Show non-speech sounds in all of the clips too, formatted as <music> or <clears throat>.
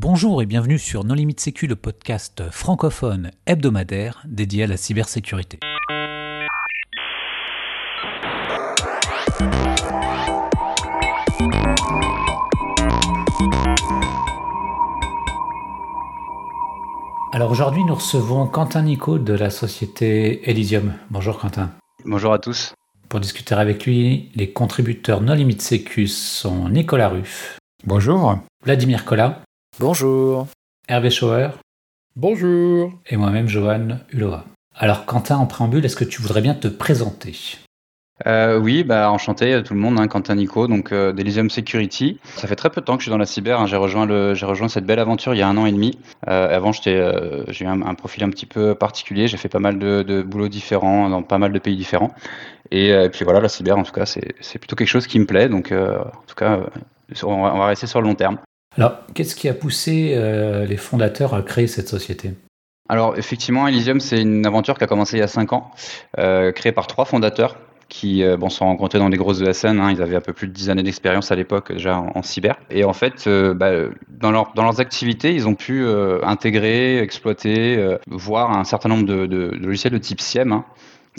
Bonjour et bienvenue sur Non Limite Sécu, le podcast francophone hebdomadaire dédié à la cybersécurité. Alors aujourd'hui, nous recevons Quentin Nico de la société Elysium. Bonjour Quentin. Bonjour à tous. Pour discuter avec lui, les contributeurs Non Limite Sécu sont Nicolas Ruff. Bonjour. Vladimir Collat. Bonjour. Hervé Schauer. Bonjour. Et moi-même, Johan Hulova. Alors, Quentin, en préambule, est-ce que tu voudrais bien te présenter? Euh, oui, bah, enchanté à tout le monde, hein, Quentin Nico, donc euh, d'Elysium Security. Ça fait très peu de temps que je suis dans la cyber. Hein. j'ai rejoint le, j'ai rejoint cette belle aventure il y a un an et demi. Euh, avant, j'étais, euh, j'ai eu un, profil un petit peu particulier. J'ai fait pas mal de, de boulots différents dans pas mal de pays différents. Et, euh, puis voilà, la cyber, en tout cas, c'est, c'est plutôt quelque chose qui me plaît. Donc, en tout cas, on va, on va rester sur le long terme. Alors, qu'est-ce qui a poussé euh, les fondateurs à créer cette société? Alors, effectivement, Elysium, c'est une aventure qui a commencé il y a 5 ans, euh, créée par trois fondateurs qui euh, sont rencontrés dans des grosses ESN. Hein, ils avaient un peu plus de 10 années d'expérience à l'époque déjà en, cyber. Et en fait, euh, bah, dans, leur, dans leurs activités, ils ont pu intégrer, exploiter, voir un certain nombre de logiciels de type SIEM. Hein,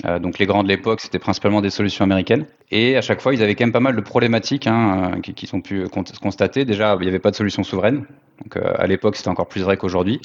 euh, donc les grands de l'époque, c'était principalement des solutions américaines. Et à chaque fois, ils avaient quand même pas mal de problématiques hein, euh, qui, qui, sont pu constater. Déjà, il n'y avait pas de solution souveraine. Donc euh, à l'époque, c'était encore plus vrai qu'aujourd'hui.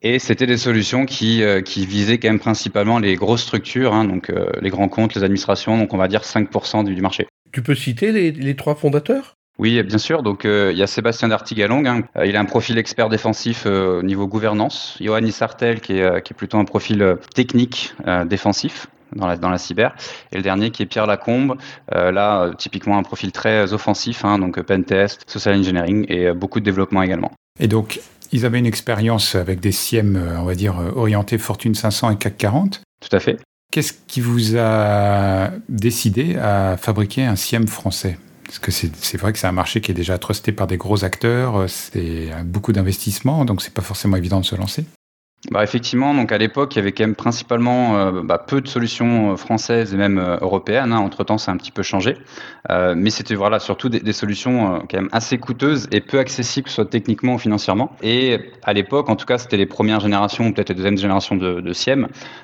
Et c'était des solutions qui, euh, qui visaient quand même principalement les grosses structures, hein, donc euh, les grands comptes, les administrations, donc on va dire 5% du, du marché. Tu peux citer les, les trois fondateurs? Oui, bien sûr. Donc, euh, il y a Sébastien Dartigalong. Hein. il a un profil expert défensif au niveau gouvernance. Johanny Sartel, qui est, qui est plutôt un profil technique défensif dans la, dans la cyber. Et le dernier qui est Pierre Lacombe, euh, là, typiquement un profil très offensif, hein, donc pentest, social engineering et beaucoup de développement également. Et donc, ils avaient une expérience avec des SIEM, on va dire, orientés Fortune 500 et CAC 40. Tout à fait. Qu'est-ce qui vous a décidé à fabriquer un SIEM français? Parce que c'est vrai que c'est un marché qui est déjà trusté par des gros acteurs, c'est beaucoup d'investissements, donc c'est pas forcément évident de se lancer. Bah effectivement, donc à l'époque, il y avait quand même principalement euh, bah, peu de solutions françaises et même euh, européennes. Hein. Entre temps, ça a un petit peu changé, euh, mais c'était voilà surtout des, solutions euh, quand même assez coûteuses et peu accessibles, soit techniquement ou financièrement. Et à l'époque, en tout cas, c'était les premières générations, peut-être les deuxième génération de, de.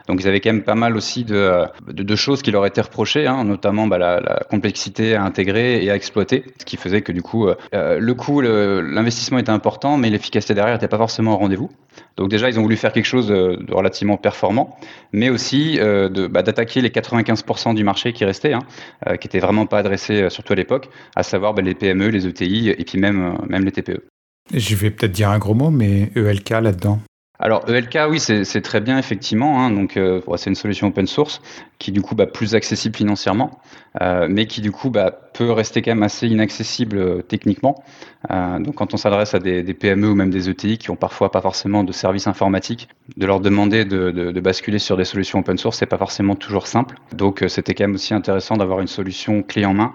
Donc ils avaient quand même pas mal aussi de, choses qui leur étaient reprochées, hein, notamment bah, la, la, complexité à intégrer et à exploiter, ce qui faisait que du coup, euh, le coût, l'investissement était important, mais l'efficacité derrière n'était pas forcément au rendez-vous. Donc déjà, ils ont voulu faire quelque chose de relativement performant, mais aussi euh, bah, d'attaquer les 95% du marché qui restait, hein, euh, qui était vraiment pas adressé, euh, surtout à l'époque, à savoir bah, les PME, les ETI et puis même, euh, même les TPE. Je vais peut-être dire un gros mot, mais ELK là-dedans alors ELK, oui, c'est très bien effectivement. Hein, donc euh, c'est une solution open source qui du coup bah, plus accessible financièrement, euh, mais qui du coup bah, peut rester quand même assez inaccessible euh, techniquement. Donc quand on s'adresse à des, PME ou même des ETI qui ont parfois pas forcément de services informatiques, de leur demander de, de, basculer sur des solutions open source, c'est pas forcément toujours simple. Donc c'était quand même aussi intéressant d'avoir une solution clé en main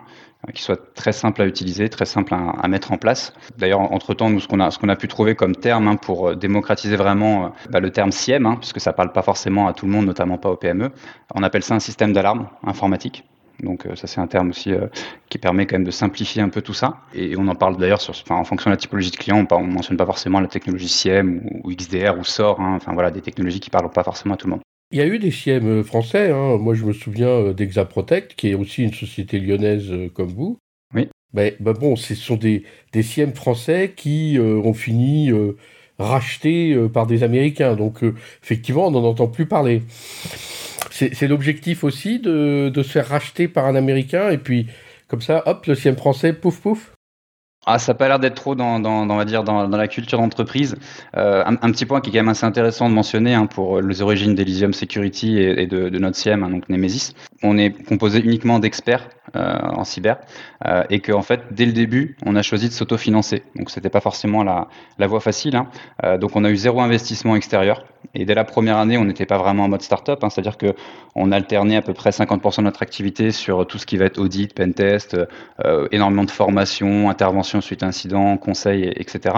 qui soit très simple à utiliser, très simple à, mettre en place. D'ailleurs, entre-temps, nous, ce qu'on a, qu'on a pu trouver comme terme hein, pour démocratiser vraiment bah, le terme SIEM, hein, puisque ça parle pas forcément à tout le monde, notamment pas aux PME, on appelle ça un système d'alarme informatique. Donc ça c'est un terme aussi euh, qui permet quand même de simplifier un peu tout ça. Et on en parle d'ailleurs enfin, en fonction de la typologie de client, on, ne mentionne pas forcément la technologie SIEM ou, XDR ou SOR, hein, enfin voilà des technologies qui parlent pas forcément à tout le monde. Il y a eu des SIEM français, hein. moi je me souviens d'Exaprotect, qui est aussi une société lyonnaise comme vous. Oui. Ben, ben bon, ce sont des, des SIEM français qui euh, ont fini euh, rachetés euh, par des Américains. Donc effectivement, on n'en entend plus parler. C'est l'objectif aussi de, de, se faire racheter par un Américain et puis comme ça, hop, le SIEM français, pouf pouf. Ah, ça n'a pas l'air d'être trop dans, la culture d'entreprise. Euh, un, petit point qui est quand même assez intéressant de mentionner hein, pour les origines d'Elysium Security et, de, notre SIEM, hein, donc Nemesis. On est composé uniquement d'experts en cyber euh, et qu'en en fait, dès le début, on a choisi de s'autofinancer. Donc, c'était pas forcément la, voie facile. Hein. Euh, donc, on a eu zéro investissement extérieur. Et dès la première année, on n'était pas vraiment en mode start-up, hein, c'est-à-dire que on alternait à peu près 50% de notre activité sur tout ce qui va être audit, pentest, euh, énormément de formation, intervention suite à incident, conseil, etc.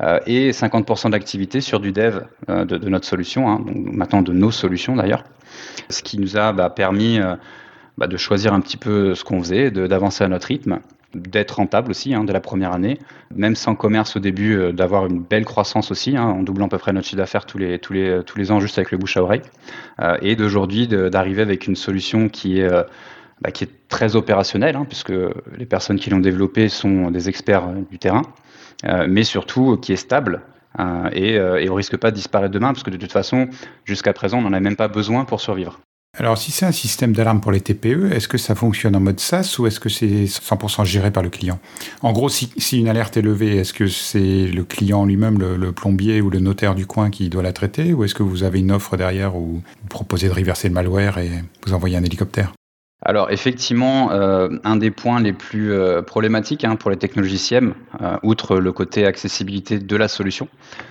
Euh, et 50% d'activité sur du dev euh, de, notre solution, hein, maintenant de nos solutions d'ailleurs, ce qui nous a bah, permis bah, de choisir un petit peu ce qu'on faisait, d'avancer à notre rythme d'être rentable aussi hein, de la première année, même sans commerce au début, euh, d'avoir une belle croissance aussi, hein, en doublant à peu près notre chiffre d'affaires tous les, tous, les, tous les ans juste avec le bouche à oreille, euh, et d'aujourd'hui d'arriver avec une solution qui est, euh, bah, qui est très opérationnelle, hein, puisque les personnes qui l'ont développée sont des experts du terrain, mais surtout qui est stable. et, et on risque pas de disparaître demain, parce que de toute façon, jusqu'à présent, on n'en a même pas besoin pour survivre. Alors, si c'est un système d'alarme pour les TPE, est-ce que ça fonctionne en mode SaaS ou est-ce que c'est 100% géré par le client? En gros, si, une alerte est levée, est-ce que c'est le client lui-même, le, plombier ou le notaire du coin qui doit la traiter? Ou est-ce que vous avez une offre derrière où vous proposez de reverser le malware et vous envoyez un hélicoptère? Alors effectivement, euh, un des points les plus euh, problématiques hein, pour les technologies SIEM, euh, outre le côté accessibilité de la solution,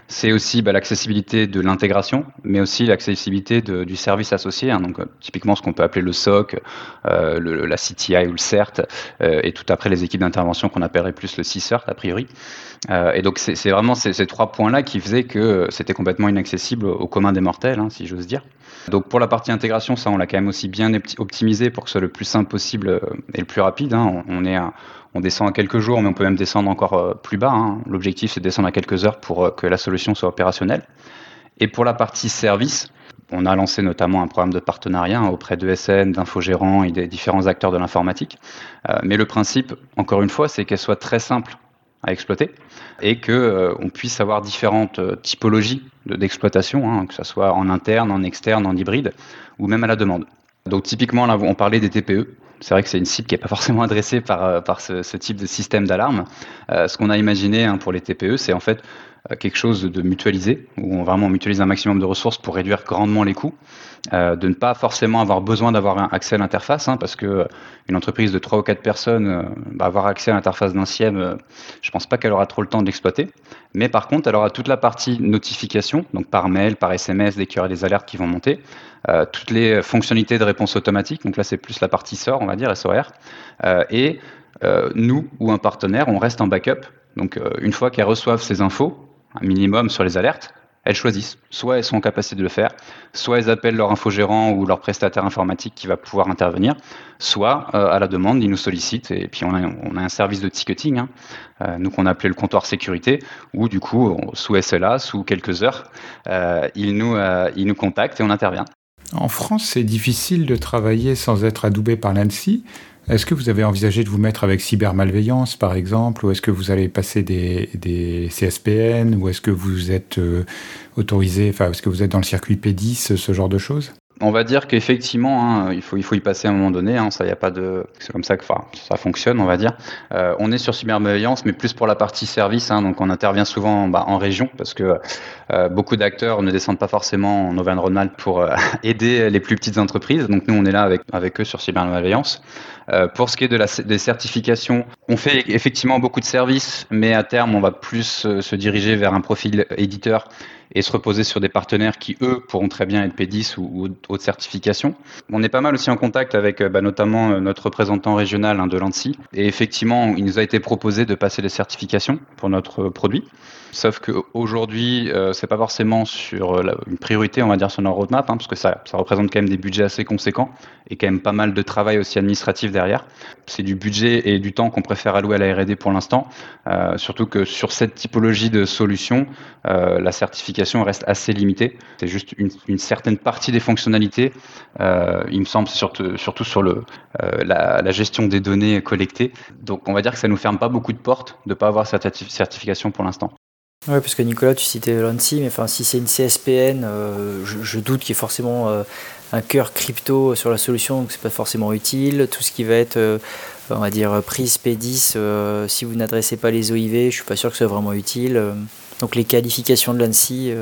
c'est aussi bah, l'accessibilité de l'intégration, mais aussi l'accessibilité du service associé. Hein, donc typiquement ce qu'on peut appeler le SOC, la CTI ou le CERT, et tout après les équipes d'intervention qu'on appellerait plus le CSERT a priori. et donc c'est vraiment ces, ces, trois points-là qui faisaient que c'était complètement inaccessible au commun des mortels, hein, si j'ose dire. Donc pour la partie intégration, ça on l'a quand même aussi bien optimisé pour que ce le plus simple possible euh, et le plus rapide. Hein. On, descend à quelques jours, mais on peut même descendre encore euh, plus bas. Hein. L'objectif c'est de descendre à quelques heures pour euh, que la solution soit opérationnelle. Et pour la partie service, on a lancé notamment un programme de partenariat hein, auprès de SN, d'infogérants et des différents acteurs de l'informatique. mais le principe, encore une fois, c'est qu'elle soit très simple à exploiter et que puisse avoir différentes typologies d'exploitation, que ce soit en interne, en externe, en hybride ou même à la demande. Donc typiquement là on parlait des TPE. C'est vrai que c'est une cible qui n'est pas <laughs> forcément adressée par, euh, par ce, type de système d'alarme. ce qu'on a imaginé hein, pour les TPE, c'est en fait quelque chose de mutualisé, où on vraiment mutualise un maximum de ressources pour réduire grandement les coûts, euh, de ne pas forcément avoir besoin d'avoir accès à l'interface, hein, parce que euh, une entreprise de 3 ou 4 personnes, euh, va avoir accès à l'interface d'un SIEM, je pense pas qu'elle aura trop le temps de l'exploiter. Mais par contre, elle aura toute la partie notification, donc par mail, par SMS, dès qu'il y aura des alertes qui vont monter, toutes les fonctionnalités de réponse automatique, donc là c'est plus la partie SOR, on va dire, SOR, et nous ou un partenaire, on reste en backup. Donc une fois qu'elles reçoivent ces infos, un minimum sur les alertes, elles choisissent. Soit elles sont en capacité de le faire, soit elles appellent leur infogérant ou leur prestataire informatique qui va pouvoir intervenir, soit euh, à la demande, ils nous sollicitent et puis on a, on a un service de ticketing, hein, euh, nous qu'on a appelé le comptoir sécurité, où du coup, sous SLA, sous quelques heures, euh, ils, nous, ils nous contactent et on intervient. En France, c'est difficile de travailler sans être adoubé par l'ANSI. Est-ce que vous avez envisagé de vous mettre avec cybermalveillance, par exemple, ou est-ce que vous allez passer des, des CSPN, ou est-ce que vous êtes euh, autorisé, enfin, est-ce que vous êtes dans le circuit P10, ce genre de choses? On va dire qu'effectivement, hein, il, faut, y passer à un moment donné. Hein, ça, y a pas de, c'est comme ça que ça fonctionne, on va dire. Euh, on est sur cybermalveillance, mais plus pour la partie service. Hein, donc, on intervient souvent bah, en région parce que euh, beaucoup d'acteurs ne descendent pas forcément en Auvergne-Rhône-Alpes pour euh, aider les plus petites entreprises. Donc, nous, on est là avec, eux sur cybermalveillance. Euh, pour ce qui est des certifications, on fait effectivement beaucoup de services, mais à terme, on va plus se diriger vers un profil éditeur et se reposer sur des partenaires qui, eux, pourront très bien être P10 ou, ou certifications. On est pas mal aussi en contact avec euh, bah, notamment euh, notre représentant régional hein, de l'ANSI. Et effectivement, il nous a été proposé de passer des certifications pour notre produit. Sauf qu'aujourd'hui, euh, c'est pas forcément sur une priorité, on va dire, sur notre roadmap, hein, parce que ça représente quand même des budgets assez conséquents et quand même pas mal de travail aussi administratif derrière. C'est du budget et du temps qu'on préfère allouer à la R&D pour l'instant, surtout que sur cette typologie de solution, la certification reste assez limitée. C'est juste une, certaine partie des fonctionnalités. Euh, il me semble surtout, sur le, euh, la, gestion des données collectées. Donc on va dire que ça nous ferme pas beaucoup de portes de ne pas avoir cette certification pour l'instant. Oui, parce que Nicolas, tu citais l'ANSI, mais enfin, si c'est une CSPN, euh, je, doute qu'il y ait forcément un cœur crypto sur la solution, donc c'est pas forcément utile. Tout ce qui va être, on va dire, prise P10, si vous n'adressez pas les OIV, je suis pas sûr que ce soit vraiment utile. Donc les qualifications de l'ANSI,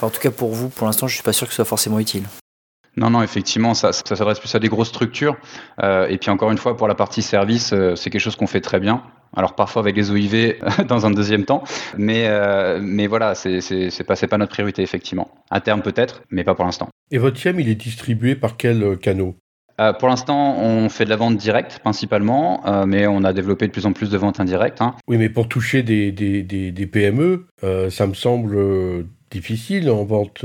en tout cas pour vous, pour l'instant, je suis pas sûr que ce soit forcément utile. Non, non, effectivement, ça, ça s'adresse plus à des grosses structures. Euh, et puis encore une fois, pour la partie service, euh, c'est quelque chose qu'on fait très bien. Alors parfois avec les OIV <laughs> dans un deuxième temps, mais euh, mais voilà, c'est c'est pas pas notre priorité effectivement. À terme peut-être, mais pas pour l'instant. Et votre CIEM, il est distribué par quel canot euh, pour l'instant, on fait de la vente directe principalement, euh, mais on a développé de plus en plus de ventes indirectes. Hein. Oui, mais pour toucher des, des, des, des PME, euh, ça me semble difficile en vente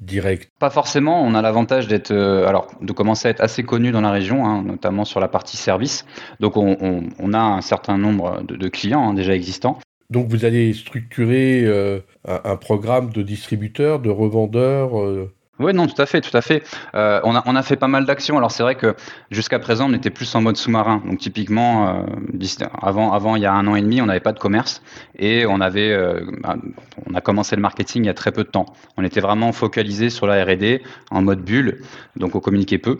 directe Pas forcément. On a l'avantage d'être, alors, de commencer à être assez connu dans la région, hein, notamment sur la partie service. Donc, on, a un certain nombre de, clients hein, déjà existants. Donc, vous allez structurer un, programme de distributeurs, de revendeurs oui, non, tout à fait, tout à fait. Euh, on, a, on fait pas mal d'actions. Alors c'est vrai que jusqu'à présent, on était plus en mode sous-marin. Donc typiquement, euh, avant, il y a un an et demi, on n'avait pas de commerce et on avait, euh, on a commencé le marketing il y a très peu de temps. On était vraiment focalisé sur la R&D en mode bulle, donc on communiquait peu.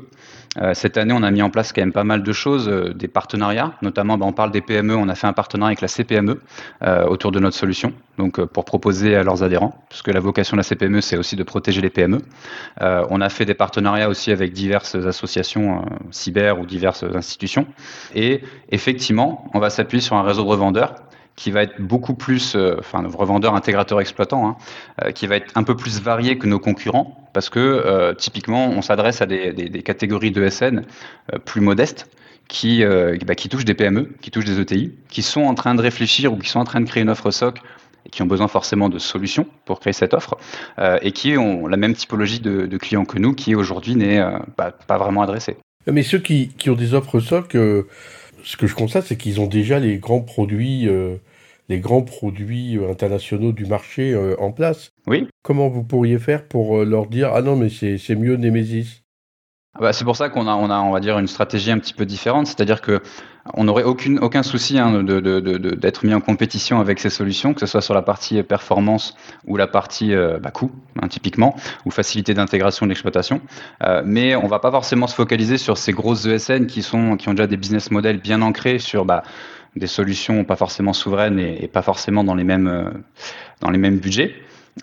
Cette année, on a mis en place quand même pas mal de choses, des partenariats, notamment bah, on parle des PME, on a fait un partenariat avec la CPME autour de notre solution, donc pour proposer à leurs adhérents, puisque la vocation de la CPME, c'est aussi de protéger les PME. On a fait des partenariats aussi avec diverses associations cyber ou diverses institutions. Et effectivement, on va s'appuyer sur un réseau de revendeurs qui va être beaucoup plus, euh, enfin, revendeur, intégrateur, exploitant, hein, euh, qui va être un peu plus varié que nos concurrents, parce que euh, typiquement, on s'adresse à des, des, catégories de SN plus modestes, qui, bah, qui touchent des PME, qui touchent des ETI, qui sont en train de réfléchir ou qui sont en train de créer une offre SOC et qui ont besoin forcément de solutions pour créer cette offre, et qui ont la même typologie de, de clients que nous, qui aujourd'hui n'est bah, pas vraiment adressée. Mais ceux qui, qui ont des offres SOC, ce que je constate, c'est qu'ils ont déjà les grands produits les grands produits euh, internationaux du marché euh, en place. Oui. Comment vous pourriez faire pour euh, leur dire ah non mais c'est mieux Nemesis? Ah bah, c'est pour ça qu'on a, on a, on va dire, une stratégie un petit peu différente, c'est-à-dire que on n'aurait aucun souci hein, d'être mis en compétition avec ces solutions, que ce soit sur la partie performance ou la partie bah, coût, hein, typiquement, ou facilité d'intégration de l'exploitation. mais on va pas forcément se focaliser sur ces grosses ESN qui sont, qui ont déjà des business models bien ancrés sur bah, des solutions pas forcément souveraines et, pas forcément euh, dans les mêmes budgets.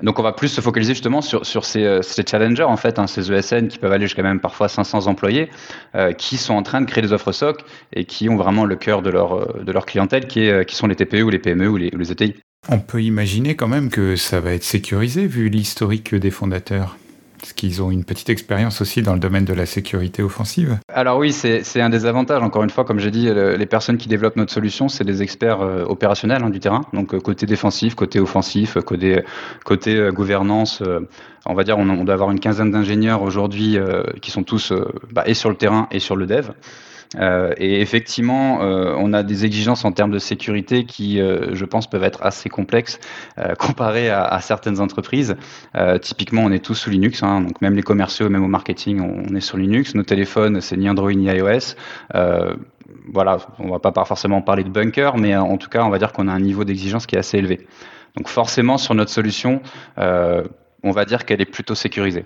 Donc on va plus se focaliser justement sur, sur ces, euh, challengers en fait, hein, ces ESN qui peuvent aller jusqu'à même parfois 500 employés, euh, qui sont en train de créer des offres SOC et qui ont vraiment le cœur de leur, de leur clientèle qui, est, qui sont les TPE ou les PME ou les, ou les ETI. On peut imaginer quand même que ça va être sécurisé vu l'historique des fondateurs. Est-ce qu'ils ont une petite expérience aussi dans le domaine de la sécurité offensive? Alors oui, c'est un des avantages. Encore une fois, comme j'ai dit, les personnes qui développent notre solution, c'est des experts euh, opérationnels hein, du terrain. Donc euh, côté défensif, côté offensif, côté, côté euh, gouvernance. on va dire, on, doit avoir une quinzaine d'ingénieurs aujourd'hui qui sont tous bah, et sur le terrain et sur le dev. Euh, et effectivement, euh, on a des exigences en termes de sécurité qui, euh, je pense, peuvent être assez complexes <laughs> comparées à, à, certaines entreprises. typiquement, on est tous sous Linux, hein, donc même les commerciaux, même au marketing, on, est sur Linux. Nos téléphones, c'est ni Android ni iOS voilà, on va pas forcément parler de bunker, mais en tout cas, on va dire qu'on a un niveau d'exigence qui est assez élevé. Donc forcément, sur notre solution, on va dire qu'elle est plutôt sécurisée.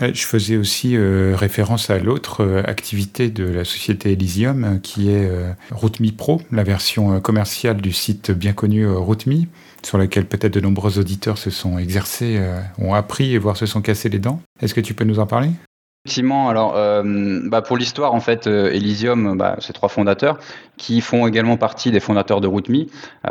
Je faisais aussi euh, référence à l'autre euh, activité de la société Elysium, euh, qui est RouteMe Pro, la version commerciale du site bien connu RouteMe, sur laquelle peut-être de nombreux auditeurs se sont exercés, ont appris et voire se sont cassés les dents. Est-ce que tu peux nous en parler? Effectivement, alors bah pour l'histoire, en fait, Elysium, bah, trois fondateurs qui font également partie des fondateurs de RouteMe.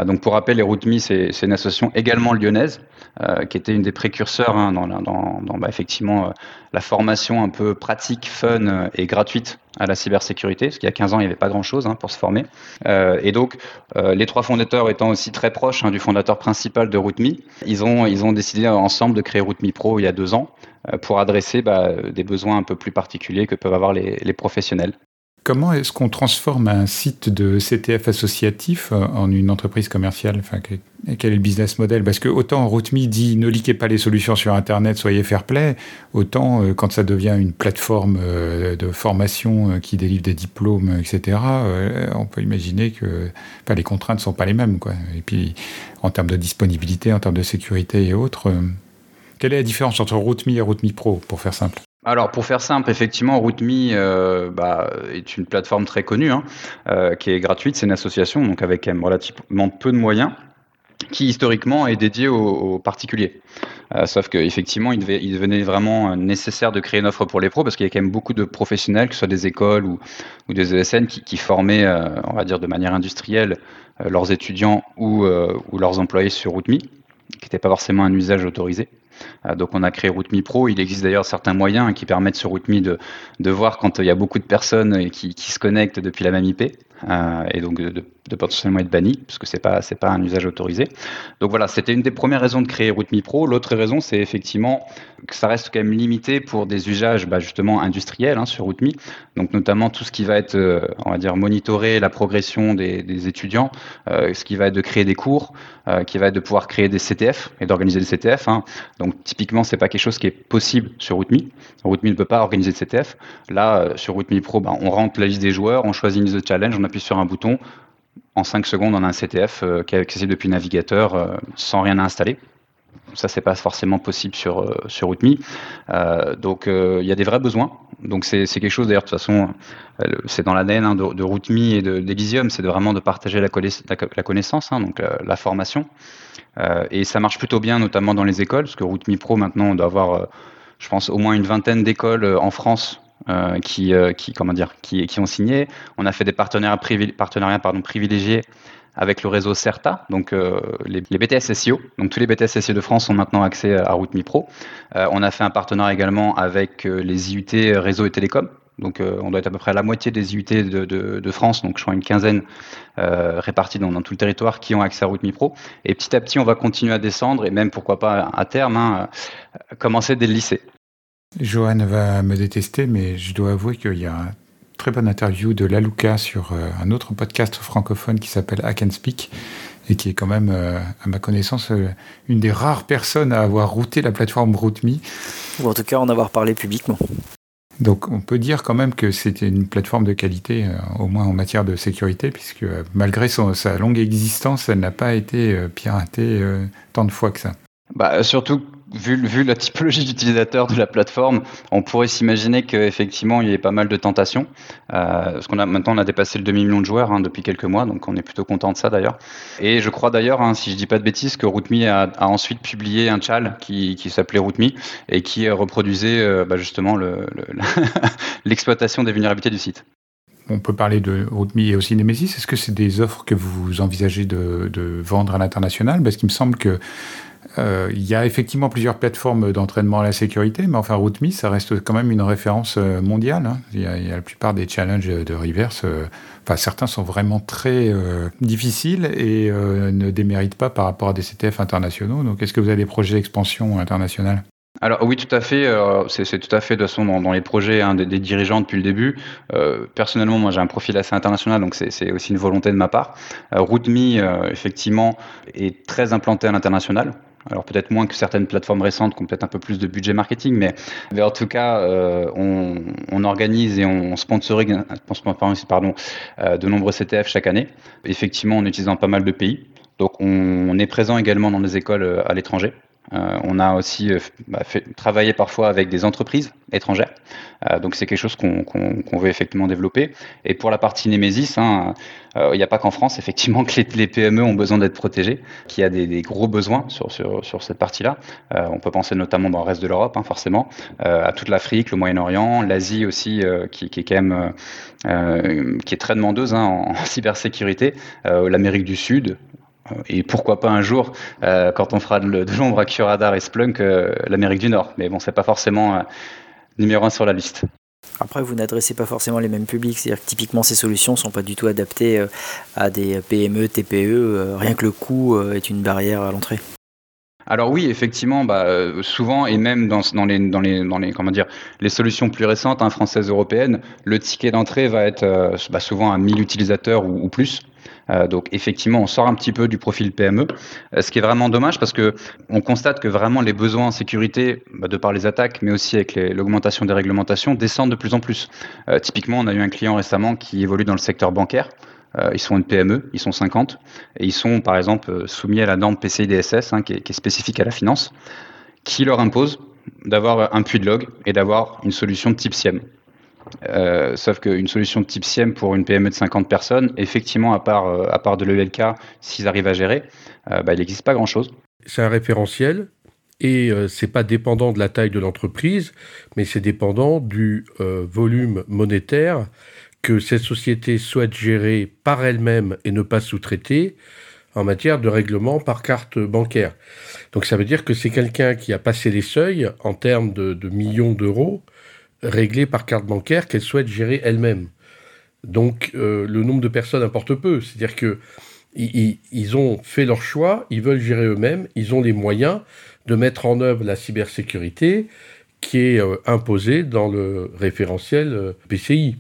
donc pour rappel, les RouteMe, c'est une association également lyonnaise euh, qui était une des précurseurs hein, dans, dans, bah, effectivement euh, la formation un peu pratique, fun euh, et gratuite à la cybersécurité, parce qu'il y a 15 ans, il n'y avait pas grand-chose hein, pour se former. et donc, les trois fondateurs étant aussi très proches hein, du fondateur principal de RootMe, ils ont, ils ont décidé ensemble de créer RootMe Pro il y a deux ans pour adresser bah, des besoins un peu plus particuliers que peuvent avoir les, les professionnels. Comment est-ce qu'on transforme un site de CTF associatif euh, en une entreprise commerciale? Quel est le business model? Parce que autant RootMe dit ne liquez pas les solutions sur Internet, soyez fair play, autant euh, quand ça devient une plateforme euh, de formation qui délivre des diplômes, etc., on peut imaginer que les contraintes ne sont pas les mêmes. Quoi. Et puis en termes de disponibilité, en termes de sécurité et autres, quelle est la différence entre RootMe et RootMe Pro, pour faire simple? Alors pour faire simple, effectivement, RootMe euh, bah, est une plateforme très connue, hein, euh, qui est gratuite, c'est une association, donc avec relativement peu de moyens, qui historiquement est dédiée aux, particuliers. Euh, sauf qu'effectivement, il, devenait vraiment nécessaire de créer une offre pour les pros, parce qu'il y a quand même beaucoup de professionnels, que ce soit des écoles ou, des ESN, qui, qui formaient, on va dire, de manière industrielle, leurs étudiants ou, ou leurs employés sur RootMe, qui n'était pas forcément un usage autorisé. Euh, donc on a créé RouteMe Pro. Il existe d'ailleurs certains moyens qui permettent sur RouteMe de, de voir quand il y a beaucoup de personnes qui, qui se connectent depuis la même IP. et donc de, potentiellement être banni, parce que c'est pas c'est pas un usage autorisé. Donc voilà, c'était une des premières raisons de créer RootMe Pro. L'autre raison, c'est effectivement que ça reste quand même limité pour des usages bah, justement industriels hein, sur RootMe. Donc notamment tout ce qui va être, on va dire, monitorer la progression des, étudiants, ce qui va être de créer des cours, qui va être de pouvoir créer des CTF et d'organiser des CTF. Hein. Donc typiquement, c'est pas quelque chose qui est possible sur RootMe. RootMe ne peut pas organiser de CTF. Là, sur RootMe Pro, bah, on rentre la liste des joueurs, on choisit une liste de challenge, on appuie sur un bouton. En 5 secondes, on a un CTF euh, qui est accessible depuis navigateur euh, sans rien à installer. Ça, c'est pas forcément possible sur, euh, sur RootMe. donc, il y a des vrais besoins. Donc, c'est quelque chose, d'ailleurs, de toute façon, c'est dans l'ADN hein, de, de RootMe et d'Elysium, c'est vraiment de partager la, connaissance, hein, donc la, formation. et ça marche plutôt bien, notamment dans les écoles, parce que RootMe Pro, maintenant, on doit avoir, je pense, au moins une vingtaine d'écoles en France euh, qui, euh, qui, comment dire, qui, qui, ont signé. On a fait des partenariats, privilégiés avec le réseau CERTA, donc euh, les, BTS SEO. Donc tous les BTS SEO de France ont maintenant accès à RouteMe Pro. on a fait un partenariat également avec les IUT Réseau et Télécom. Donc on doit être à peu près à la moitié des IUT de, France, donc je crois une quinzaine répartis dans, tout le territoire qui ont accès à RouteMe Pro. Et petit à petit, on va continuer à descendre et même pourquoi pas à terme, hein, commencer dès le lycée. Johan va me détester, mais je dois avouer qu'il y a très bonne interview de Lalouka sur euh, un autre podcast francophone qui s'appelle Hack and Speak et qui est quand même, euh, à ma connaissance, euh, une des rares personnes à avoir routé la plateforme RootMe. Ou en tout cas en avoir parlé publiquement. Donc on peut dire quand même que c'était une plateforme de qualité, au moins en matière de sécurité, puisque malgré sa longue existence, elle n'a pas été piratée tant de fois que ça. Bah, surtout vu, vu la typologie d'utilisateurs de la plateforme, on pourrait s'imaginer qu'effectivement il y ait pas mal de tentations. Euh, parce qu'on a maintenant on a dépassé le demi-million de joueurs hein, depuis quelques mois, donc on est plutôt content de ça d'ailleurs. Et je crois d'ailleurs, hein, si je dis pas de bêtises, que RootMe a, ensuite publié un chal qui, qui s'appelait RootMe et qui reproduisait euh, bah, justement <laughs> l'exploitation le, des vulnérabilités du site. On peut parler de RootMe et aussi Nemesis. Est-ce que c'est des offres que vous envisagez de, de vendre à l'international? Parce qu'il me semble que euh, il y a effectivement plusieurs plateformes d'entraînement à la sécurité, mais enfin RootMe, ça reste quand même une référence euh, mondiale. Hein. Il, y a, la plupart des challenges de reverse. Euh, enfin, certains sont vraiment très difficiles et ne déméritent pas par rapport à des CTF internationaux. Donc, est-ce que vous avez des projets d'expansion internationale? Alors oui, tout à fait. c'est tout à fait de façon dans, les projets hein, des, dirigeants depuis le début. personnellement, moi j'ai un profil assez international, donc c'est aussi une volonté de ma part. RootMe, effectivement, est très implanté à l'international. Alors peut-être moins que certaines plateformes récentes qui ont peut-être un peu plus de budget marketing, mais, en tout cas, euh, on, organise et on sponsorise, pardon, euh, de nombreux CTF chaque année, effectivement en utilisant pas mal de pays. Donc on, est présent également dans des écoles euh, à l'étranger. Euh, on a aussi euh, bah, travaillé parfois avec des entreprises étrangères. Euh, donc c'est quelque chose qu'on veut effectivement développer. Et pour la partie Nemesis, hein, il n'y a pas qu'en France, effectivement, que les, PME ont besoin d'être protégées, qu'il y a des, gros besoins sur, cette partie-là. on peut penser notamment dans le reste de l'Europe, hein, forcément, à toute l'Afrique, le Moyen-Orient, l'Asie aussi, qui, est quand même qui est très demandeuse hein, en <laughs> cybersécurité, l'Amérique du Sud, et pourquoi pas un jour, euh, quand on fera de, l'ombre à Curadar et Splunk, euh, l'Amérique du Nord. Mais bon, c'est pas forcément euh, numéro un sur la liste. Après, vous n'adressez pas forcément les mêmes publics, c'est-à-dire que typiquement ces solutions ne sont pas du tout adaptées à des PME, TPE, rien que le coût est une barrière à l'entrée. Alors oui, effectivement, bah, souvent et même dans, les, dans, les, dans les, comment dire, les solutions plus récentes, hein, françaises, européennes, le ticket d'entrée va être bah, souvent à 1000 utilisateurs ou plus. Euh, donc effectivement, on sort un petit peu du profil PME, euh, ce qui est vraiment dommage parce que on constate que vraiment les besoins en sécurité, bah, de par les attaques, mais aussi avec l'augmentation des réglementations, descendent de plus en plus. Euh, typiquement, on a eu un client récemment qui évolue dans le secteur bancaire. ils sont une PME, ils sont 50, et ils sont par exemple soumis à la norme PCI DSS, hein, qui, est, spécifique à la finance, qui leur impose d'avoir un puits de log et d'avoir une solution de type SIEM. Euh, sauf qu'une solution de type SIEM pour une PME de 50 personnes, effectivement, à part, euh, à part de l'ELK, s'ils arrivent à gérer, euh, bah, il n'existe pas grand-chose. C'est un référentiel et c'est pas dépendant de la taille de l'entreprise, mais c'est dépendant du volume monétaire que cette société souhaite gérer par elle-même et ne pas sous-traiter en matière de règlement par carte bancaire. Donc ça veut dire que c'est quelqu'un qui a passé les seuils en termes de millions d'euros réglée par carte bancaire qu'elle souhaite gérer elle-même. Donc le nombre de personnes importe peu. C'est-à-dire que ils, ont fait leur choix, ils veulent gérer eux-mêmes, ils ont les moyens de mettre en œuvre la cybersécurité qui est euh, imposée dans le référentiel euh, PCI,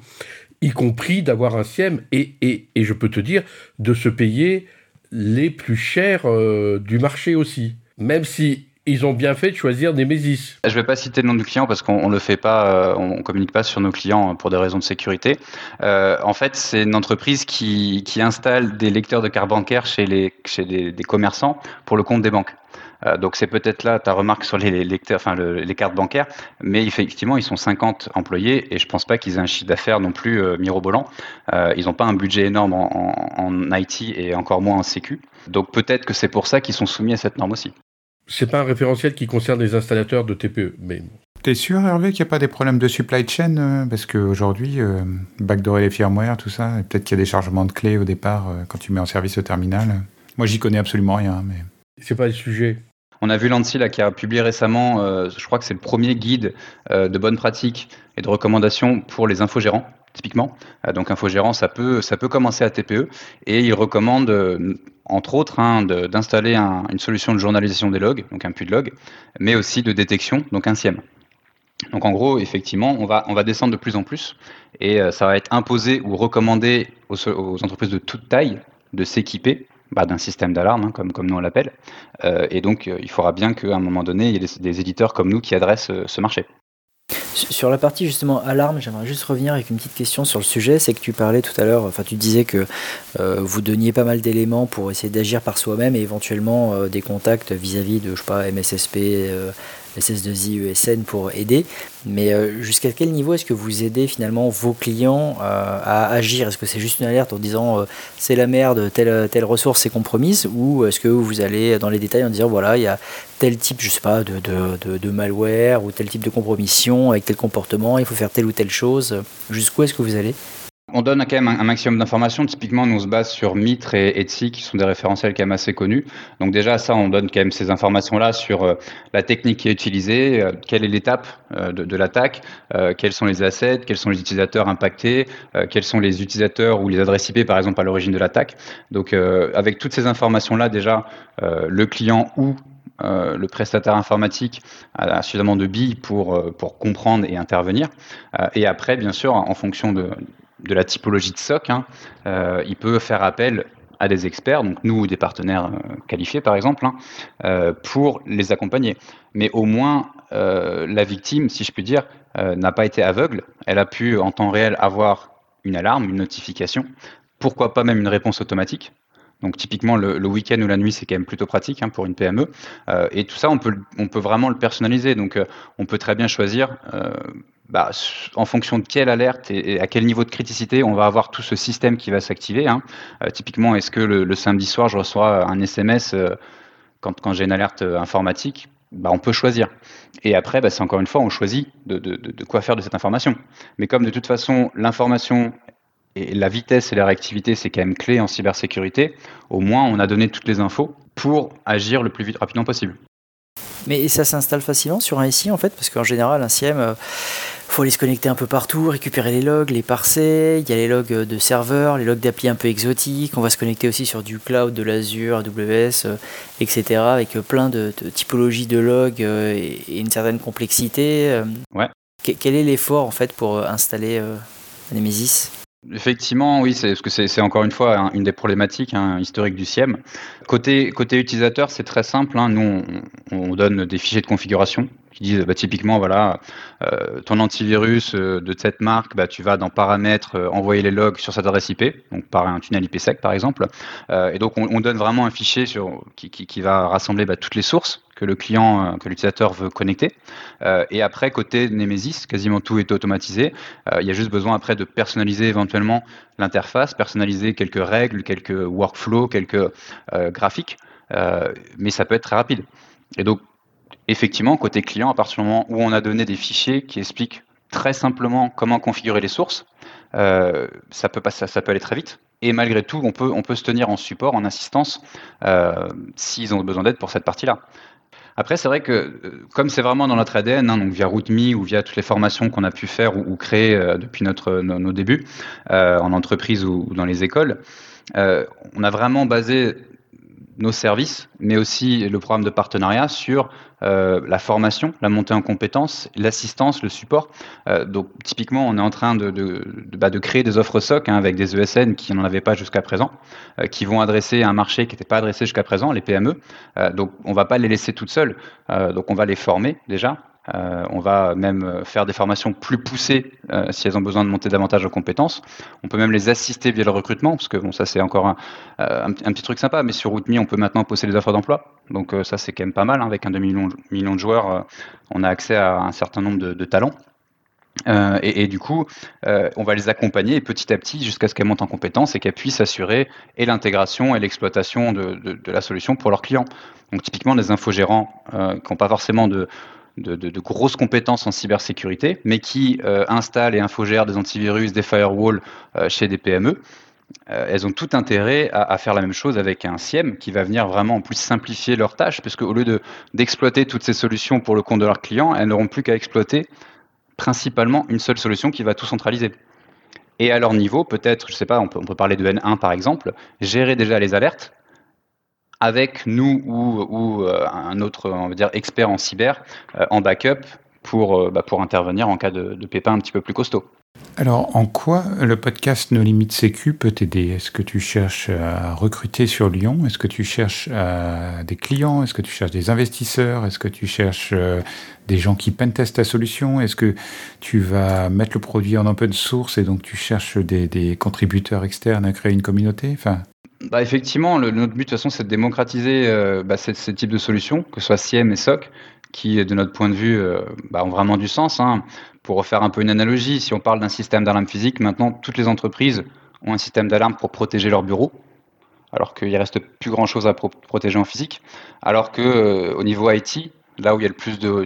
y compris d'avoir un SIEM et, et, et, je peux te dire de se payer les plus chers euh, du marché aussi. Même si ils ont bien fait de choisir Nemesis. Je ne vais pas citer le nom du client parce qu'on ne le fait pas, on ne communique pas sur nos clients pour des raisons de sécurité. en fait, c'est une entreprise qui, qui, installe des lecteurs de cartes bancaires chez, les, chez des commerçants pour le compte des banques. Euh, donc c'est peut-être là ta remarque sur les, lecteurs, enfin les cartes bancaires, mais effectivement ils sont 50 employés et je pense pas qu'ils aient un chiffre d'affaires non plus euh, mirobolant. Euh, ils n'ont pas un budget énorme en, IT et encore moins en Sécu. Donc peut-être que c'est pour ça qu'ils sont soumis à cette norme aussi. C'est pas un référentiel qui concerne les installateurs de TPE, mais T'es sûr, Hervé, qu'il n'y a pas des problèmes de supply chain Parce qu'aujourd'hui, euh, backdoorer les firmware, tout ça, peut-être qu'il y a des chargements de clés au départ quand tu mets en service au terminal. Moi, j'y connais absolument rien. mais C'est pas le sujet. On a vu l'ANSI qui a publié récemment, euh, je crois que c'est le premier guide euh, de bonnes pratiques et de recommandations pour les infogérants, typiquement. Euh, donc infogérant, ça peut, ça peut commencer à TPE et il recommande, entre autres, hein, d'installer une solution de journalisation des logs, donc un puits de log, mais aussi de détection, donc un SIEM. Donc en gros, effectivement, on va, descendre de plus en plus et ça va être imposé ou recommandé aux, entreprises de toute taille de s'équiper bah, d'un système d'alarme, hein, comme, nous on l'appelle. Euh, et donc, euh, il faudra bien qu'à un moment donné, il y ait des, éditeurs comme nous qui adressent euh, ce marché. Sur la partie justement alarme, j'aimerais juste revenir avec une petite question sur le sujet. C'est que tu parlais tout à l'heure, enfin tu disais que vous donniez pas mal d'éléments pour essayer d'agir par soi-même et éventuellement des contacts vis-à-vis de, je sais pas, MSSP, SS2I, ESN pour aider. Mais euh, jusqu'à quel niveau est-ce que vous aidez finalement vos clients euh, à agir? Est-ce que c'est juste une alerte en disant euh, c'est la merde, telle, telle ressource est compromise Ou est-ce que vous allez dans les détails en disant voilà, il y a tel type, je sais pas, de, de, de, malware ou tel type de compromission avec tel comportement, il faut faire telle ou telle chose Jusqu'où est-ce que vous allez? On donne quand même un, maximum d'informations. Typiquement, nous on se base sur Mitre et Etsy, qui sont des référentiels quand même assez connus. Donc déjà, ça, on donne quand même ces informations-là sur euh, la technique qui est utilisée, euh, quelle est l'étape euh, de, l'attaque, quels sont les assets, quels sont les utilisateurs impactés, quels sont les utilisateurs ou les adresses IP, par exemple, à l'origine de l'attaque. Donc avec toutes ces informations-là, déjà, le client ou le prestataire informatique a suffisamment de billes pour, pour comprendre et intervenir. et après, bien sûr, en fonction de, de la typologie de SOC, hein, euh, il peut faire appel à des experts, donc nous ou des partenaires euh, qualifiés par exemple, hein, euh, pour les accompagner. Mais au moins, la victime, si je puis dire, n'a pas été aveugle. Elle a pu en temps réel avoir une alarme, une notification, pourquoi pas même une réponse automatique. Donc typiquement le, week-end ou la nuit, c'est quand même plutôt pratique hein, pour une PME. et tout ça, on peut, on peut vraiment le personnaliser. Donc on peut très bien choisir bah, en fonction de quelle alerte et, à quel niveau de criticité, on va avoir tout ce système qui va s'activer. Hein. Euh, typiquement, est-ce que le, samedi soir, je reçois un SMS euh, quand, j'ai une alerte euh, informatique bah, on peut choisir. Et après, bah, c'est encore une fois, on choisit de, quoi faire de cette information. Mais comme de toute façon, l'information et la vitesse et la réactivité, c'est quand même clé en cybersécurité, au moins on a donné toutes les infos pour agir le plus vite rapidement possible. Mais ça s'installe facilement sur un SI en fait, parce qu'en général, un SIEM, il euh, faut aller se connecter un peu partout, récupérer les logs, les parser. Il y a les logs de serveurs, les logs d'appli un peu exotiques. On va se connecter aussi sur du cloud, de l'Azure, AWS, euh, etc. avec euh, plein de, typologies de logs et, une certaine complexité. Ouais. Quel est l'effort en fait pour installer Nemesis? Effectivement, oui, c'est parce que c'est encore une fois une des problématiques hein, historiques du SIEM. Côté, utilisateur, c'est très simple. Hein. Nous, on, donne des fichiers de configuration qui disent bah, typiquement, voilà, euh, ton antivirus euh, de cette marque, bah, tu vas dans paramètres euh, envoyer les logs sur cette adresse IP, donc par un tunnel IPsec par exemple. et donc, on, donne vraiment un fichier qui, va rassembler bah, toutes les sources que le client, que l'utilisateur veut connecter. et après, côté Nemesis, quasiment tout est automatisé. il y a juste besoin après de personnaliser éventuellement l'interface, personnaliser quelques règles, quelques workflows, quelques graphiques. mais ça peut être très rapide. Et donc, effectivement, côté client, à partir du moment où on a donné des fichiers qui expliquent très simplement comment configurer les sources, euh, ça, peut passer, ça peut aller très vite. Et malgré tout, on peut, se tenir en support, en assistance, euh, s'ils ont besoin d'aide pour cette partie-là. Après, c'est vrai que euh, comme c'est vraiment dans notre ADN, hein, donc via RootMe ou via toutes les formations qu'on a pu faire ou, créer euh, depuis nos, débuts en entreprise ou, dans les écoles, on a vraiment basé nos services, mais aussi le programme de partenariat sur euh, la formation, la montée en compétences, l'assistance, le support. Euh, donc typiquement, on est en train de, de, bah, créer des offres SOC hein, avec des ESN qui n'en avaient pas jusqu'à présent, euh, qui vont adresser un marché qui n'était pas adressé jusqu'à présent, les PME. donc on ne va pas les laisser toutes seules, donc on va les former déjà, euh, on va même euh, faire des formations plus poussées euh, si elles ont besoin de monter davantage en compétences. On peut même les assister via le recrutement, parce que bon, ça c'est encore un, un, petit truc sympa, mais sur RootMe, on peut maintenant poster des offres d'emploi. Donc ça c'est quand même pas mal, hein. avec un demi-million de joueurs, on a accès à un certain nombre de, talents. et, du coup, on va les accompagner petit à petit jusqu'à ce qu'elles montent en compétences et qu'elles puissent assurer et l'intégration et l'exploitation de, de, la solution pour leurs clients. Donc typiquement des infogérants qui n'ont pas forcément de, de, grosses compétences en cybersécurité, mais qui euh, installent et infogèrent des antivirus, des firewalls euh, chez des PME. Euh, elles ont tout intérêt à, faire la même chose avec un SIEM qui va venir vraiment en plus simplifier leurs tâches, puisque au lieu de, d'exploiter toutes ces solutions pour le compte de leurs clients, elles n'auront plus qu'à exploiter principalement une seule solution qui va tout centraliser. Et à leur niveau, peut-être, je ne sais pas, on peut, on peut parler de N1 par exemple, gérer déjà les alertes, avec nous ou, euh, un autre on va dire, expert en cyber euh, en backup pour, euh, bah, pour intervenir en cas de, de pépin un petit peu plus costaud. Alors, en quoi le podcast No Limites Sécu peut t'aider? Est-ce que tu cherches à recruter sur Lyon? Est-ce que tu cherches des clients? Est-ce que tu cherches des investisseurs? Est-ce que tu cherches des gens qui pentestent ta solution? Est-ce que tu vas mettre le produit en open source et donc tu cherches des, des contributeurs externes à créer une communauté? Enfin, bah effectivement, notre but de toute façon, c'est de démocratiser euh, bah, ce, type de solutions, que ce soit SIEM et SOC, qui, de notre point de vue, euh, bah, ont vraiment du sens. Hein. Pour refaire un peu une analogie, si on parle d'un système d'alarme physique, maintenant, toutes les entreprises ont un système d'alarme pour protéger leur bureau, alors qu'il reste plus grand-chose à protéger en physique. Alors que euh, au niveau IT, là où il y a le plus de,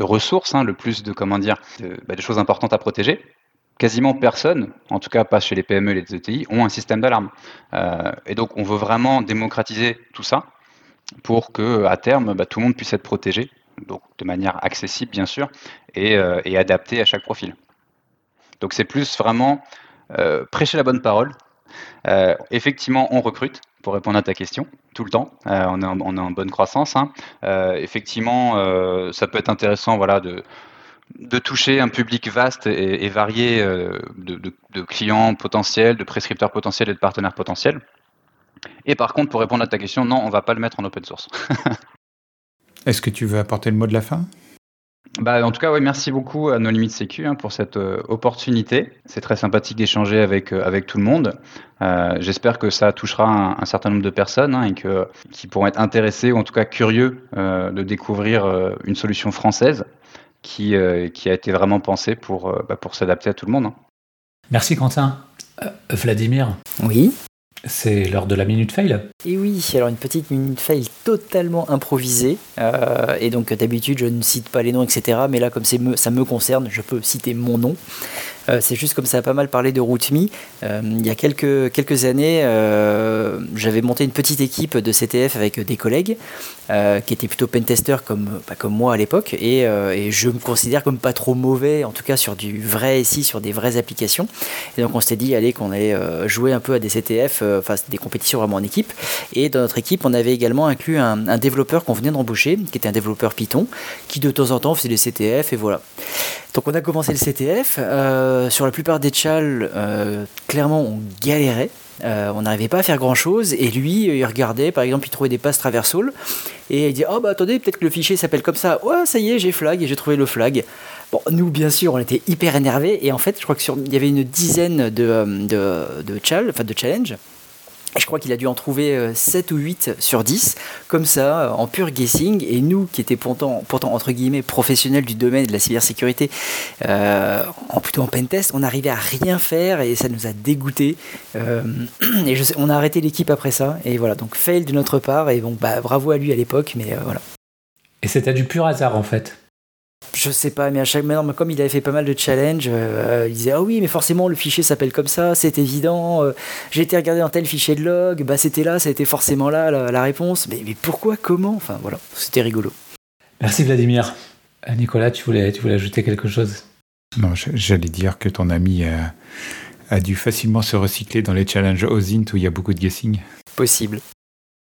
ressources, hein, le plus de comment dire, de choses importantes à protéger, quasiment personne, en tout cas pas chez les PME et les ETI, ont un système d'alarme. Euh, et donc on veut vraiment démocratiser tout ça pour que à terme bah, tout le monde puisse être protégé, donc de manière accessible bien sûr, et, euh, adaptée à chaque profil. Donc c'est plus vraiment euh, prêcher la bonne parole. effectivement, on recrute pour répondre à ta question tout le temps. on, est en, on, est en, bonne croissance. Hein. effectivement, ça peut être intéressant, voilà, de de toucher un public vaste et, varié euh, de, clients potentiels, de prescripteurs potentiels et de partenaires potentiels. Et par contre, pour répondre à ta question, non, on va pas le mettre en open source. <laughs> Est-ce que tu veux apporter le mot de la fin? Bah, en tout cas, merci beaucoup à No Limites Sécu hein, pour cette euh, opportunité. C'est très sympathique d'échanger avec, euh, avec tout le monde. J'espère que ça touchera un, certain nombre de personnes hein, et que, qui pourront être intéressés ou en tout cas curieux de découvrir une solution française qui, euh, qui a été vraiment pensé pour, euh, bah, pour s'adapter à tout le monde. Hein. Merci Quentin. Euh, Vladimir Oui c'est l'heure de la minute fail. Et oui, alors une petite minute fail totalement improvisée. et donc d'habitude, je ne cite pas les noms, etc. Mais là, comme ça me concerne, je peux citer mon nom. Euh, c'est juste comme ça a pas mal parlé de RootMe. Euh, il y a quelques, quelques années, euh, j'avais monté une petite équipe de CTF avec des collègues qui étaient plutôt pentesters comme, bah, comme moi à l'époque. Et, je me considère comme pas trop mauvais, en tout cas sur du vrai SI, sur des vraies applications. Et donc on s'était dit, allez, qu'on allait jouer un peu à des CTF, enfin des compétitions vraiment en équipe. Et dans notre équipe, on avait également inclus un, développeur qu'on venait d'embaucher, qui était un développeur Python, qui de temps en temps faisait des CTF et voilà. Donc on a commencé le CTF. Sur la plupart des chals, euh, clairement, on galérait. Euh, on n'arrivait pas à faire grand chose. Et lui, il regardait, par exemple, il trouvait des passes traversal. Et il dit Oh, bah attendez, peut-être que le fichier s'appelle comme ça. Ouais, ça y est, j'ai flag et j'ai trouvé le flag. Bon, nous, bien sûr, on était hyper énervés. Et en fait, je crois qu'il y avait une dizaine de, de, enfin, de challenges je crois qu'il a dû en trouver 7 euh, ou 8 sur 10, comme ça, euh, en pur guessing. Et nous, qui étions pourtant, pourtant entre guillemets, professionnels du domaine de la cybersécurité, euh, en, plutôt en pentest, on n'arrivait à rien faire et ça nous a dégoûté. <clears throat> et on a arrêté l'équipe après ça. Et voilà, donc fail de notre part. Et donc, bah, bravo à lui à l'époque, mais voilà. Et c'était du pur hasard en fait Je sais pas, mais à chaque moment, comme il avait fait pas mal de challenges, euh, il disait Ah oui, mais forcément le fichier s'appelle comme ça, c'est évident. euh, J'ai été regarder dans tel fichier de log, bah c'était là, ça a été forcément là la, la réponse. Mais, mais pourquoi, comment? Enfin voilà, c'était rigolo. Merci Vladimir. Euh, Nicolas, tu voulais, tu voulais ajouter quelque chose? Non, j'allais dire que ton ami a, a dû facilement se recycler dans les challenges OSINT où il y a beaucoup de guessing. Possible.